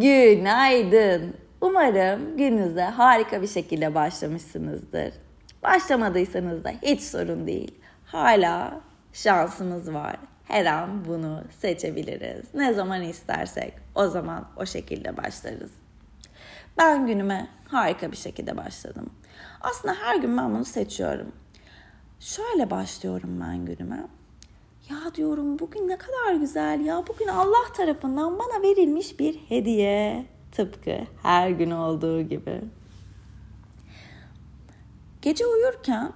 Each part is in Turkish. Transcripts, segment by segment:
Günaydın. Umarım gününüze harika bir şekilde başlamışsınızdır. Başlamadıysanız da hiç sorun değil. Hala şansımız var. Her an bunu seçebiliriz. Ne zaman istersek o zaman o şekilde başlarız. Ben günüme harika bir şekilde başladım. Aslında her gün ben bunu seçiyorum. Şöyle başlıyorum ben günüme. Ya diyorum bugün ne kadar güzel ya. Bugün Allah tarafından bana verilmiş bir hediye. Tıpkı her gün olduğu gibi. Gece uyurken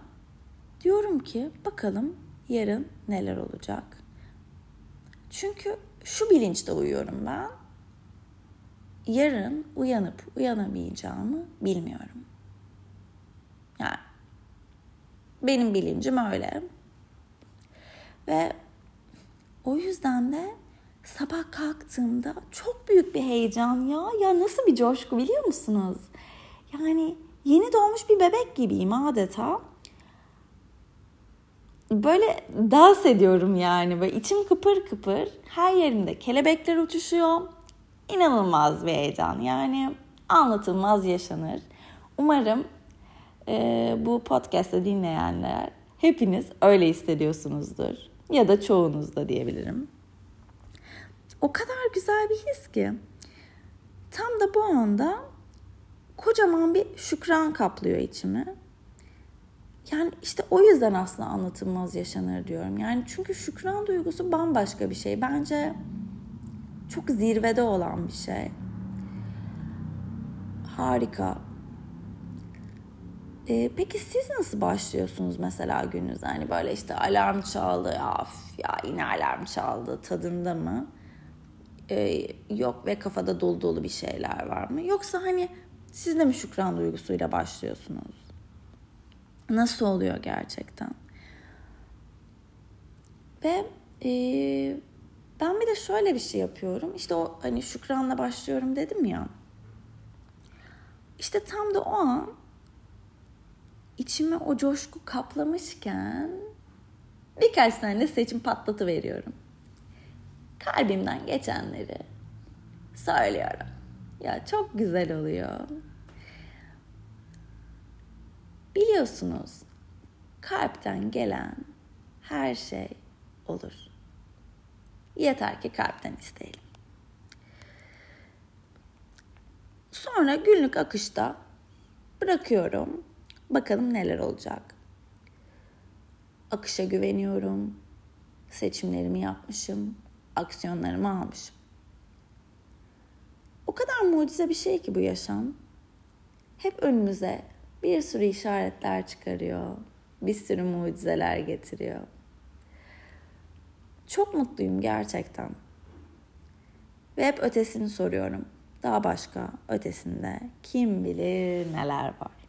diyorum ki bakalım yarın neler olacak. Çünkü şu bilinçte uyuyorum ben. Yarın uyanıp uyanamayacağımı bilmiyorum. Yani benim bilincim öyle. Ve o yüzden de sabah kalktığımda çok büyük bir heyecan ya. Ya nasıl bir coşku biliyor musunuz? Yani yeni doğmuş bir bebek gibiyim adeta. Böyle dans ediyorum yani. Böyle içim kıpır kıpır. Her yerimde kelebekler uçuşuyor. İnanılmaz bir heyecan. Yani anlatılmaz yaşanır. Umarım e, bu podcast'ı dinleyenler hepiniz öyle hissediyorsunuzdur. Ya da çoğunuz da diyebilirim. O kadar güzel bir his ki. Tam da bu anda kocaman bir şükran kaplıyor içimi. Yani işte o yüzden aslında anlatılmaz yaşanır diyorum. Yani çünkü şükran duygusu bambaşka bir şey. Bence çok zirvede olan bir şey. Harika. Ee, peki siz nasıl başlıyorsunuz mesela gününüz? Hani böyle işte alarm çaldı, ya, ya yine alarm çaldı tadında mı? Ee, yok ve kafada dolu dolu bir şeyler var mı? Yoksa hani siz de mi şükran duygusuyla başlıyorsunuz? Nasıl oluyor gerçekten? Ve e, ben bir de şöyle bir şey yapıyorum. İşte o hani şükranla başlıyorum dedim ya. İşte tam da o an içime o coşku kaplamışken birkaç tane seçim patlatı veriyorum. Kalbimden geçenleri söylüyorum. Ya çok güzel oluyor. Biliyorsunuz kalpten gelen her şey olur. Yeter ki kalpten isteyelim. Sonra günlük akışta bırakıyorum. Bakalım neler olacak. Akışa güveniyorum. Seçimlerimi yapmışım. Aksiyonlarımı almışım. O kadar mucize bir şey ki bu yaşam. Hep önümüze bir sürü işaretler çıkarıyor. Bir sürü mucizeler getiriyor. Çok mutluyum gerçekten. Ve hep ötesini soruyorum. Daha başka ötesinde kim bilir neler var.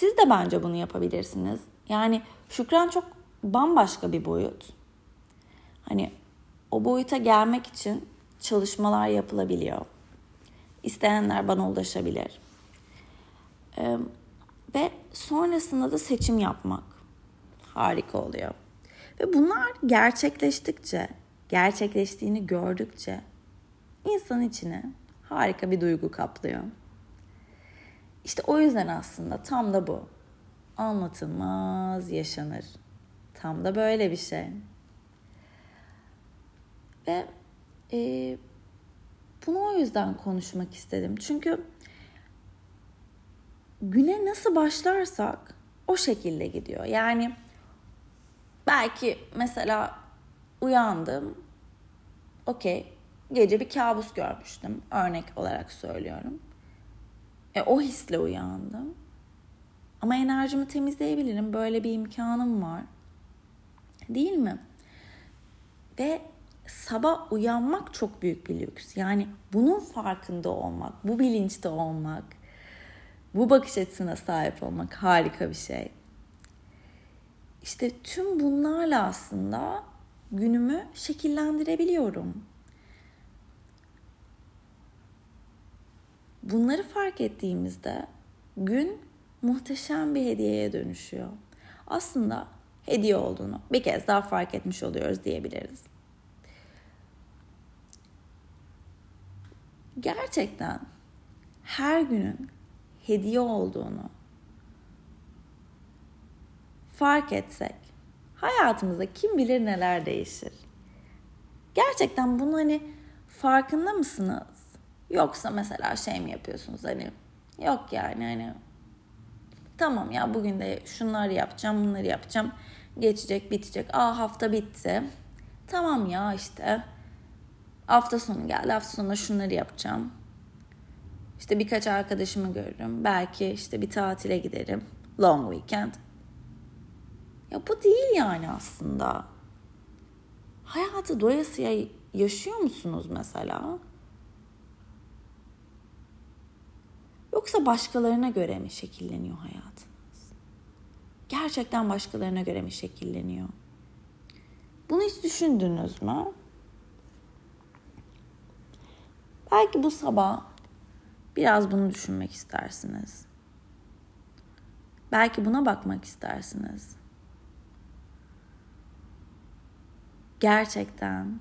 Siz de bence bunu yapabilirsiniz. Yani şükran çok bambaşka bir boyut. Hani o boyuta gelmek için çalışmalar yapılabiliyor. İsteyenler bana ulaşabilir. Ee, ve sonrasında da seçim yapmak harika oluyor. Ve bunlar gerçekleştikçe, gerçekleştiğini gördükçe insan içine harika bir duygu kaplıyor. İşte o yüzden aslında tam da bu. Anlatılmaz yaşanır. Tam da böyle bir şey. Ve e, bunu o yüzden konuşmak istedim. Çünkü güne nasıl başlarsak o şekilde gidiyor. Yani belki mesela uyandım. Okey. Gece bir kabus görmüştüm. Örnek olarak söylüyorum. E, o hisle uyandım. Ama enerjimi temizleyebilirim. Böyle bir imkanım var. Değil mi? Ve sabah uyanmak çok büyük bir lüks. Yani bunun farkında olmak, bu bilinçte olmak, bu bakış açısına sahip olmak harika bir şey. İşte tüm bunlarla aslında günümü şekillendirebiliyorum. Bunları fark ettiğimizde gün muhteşem bir hediyeye dönüşüyor. Aslında hediye olduğunu bir kez daha fark etmiş oluyoruz diyebiliriz. gerçekten her günün hediye olduğunu fark etsek hayatımızda kim bilir neler değişir. Gerçekten bunu hani farkında mısınız? Yoksa mesela şey mi yapıyorsunuz? Hani yok yani hani tamam ya bugün de şunları yapacağım bunları yapacağım. Geçecek bitecek. Aa hafta bitti. Tamam ya işte. Hafta sonu geldi hafta sonunda şunları yapacağım. İşte birkaç arkadaşımı görürüm. Belki işte bir tatile giderim. Long weekend. Ya bu değil yani aslında. Hayatı doyasıya yaşıyor musunuz mesela? Yoksa başkalarına göre mi şekilleniyor hayatınız? Gerçekten başkalarına göre mi şekilleniyor? Bunu hiç düşündünüz mü? Belki bu sabah biraz bunu düşünmek istersiniz. Belki buna bakmak istersiniz. Gerçekten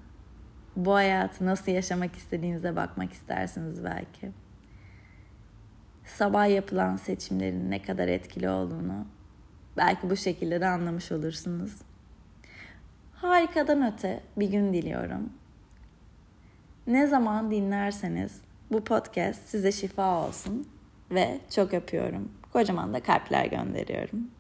bu hayatı nasıl yaşamak istediğinize bakmak istersiniz belki sabah yapılan seçimlerin ne kadar etkili olduğunu belki bu şekilde de anlamış olursunuz. Harikadan öte bir gün diliyorum. Ne zaman dinlerseniz bu podcast size şifa olsun ve çok öpüyorum. Kocaman da kalpler gönderiyorum.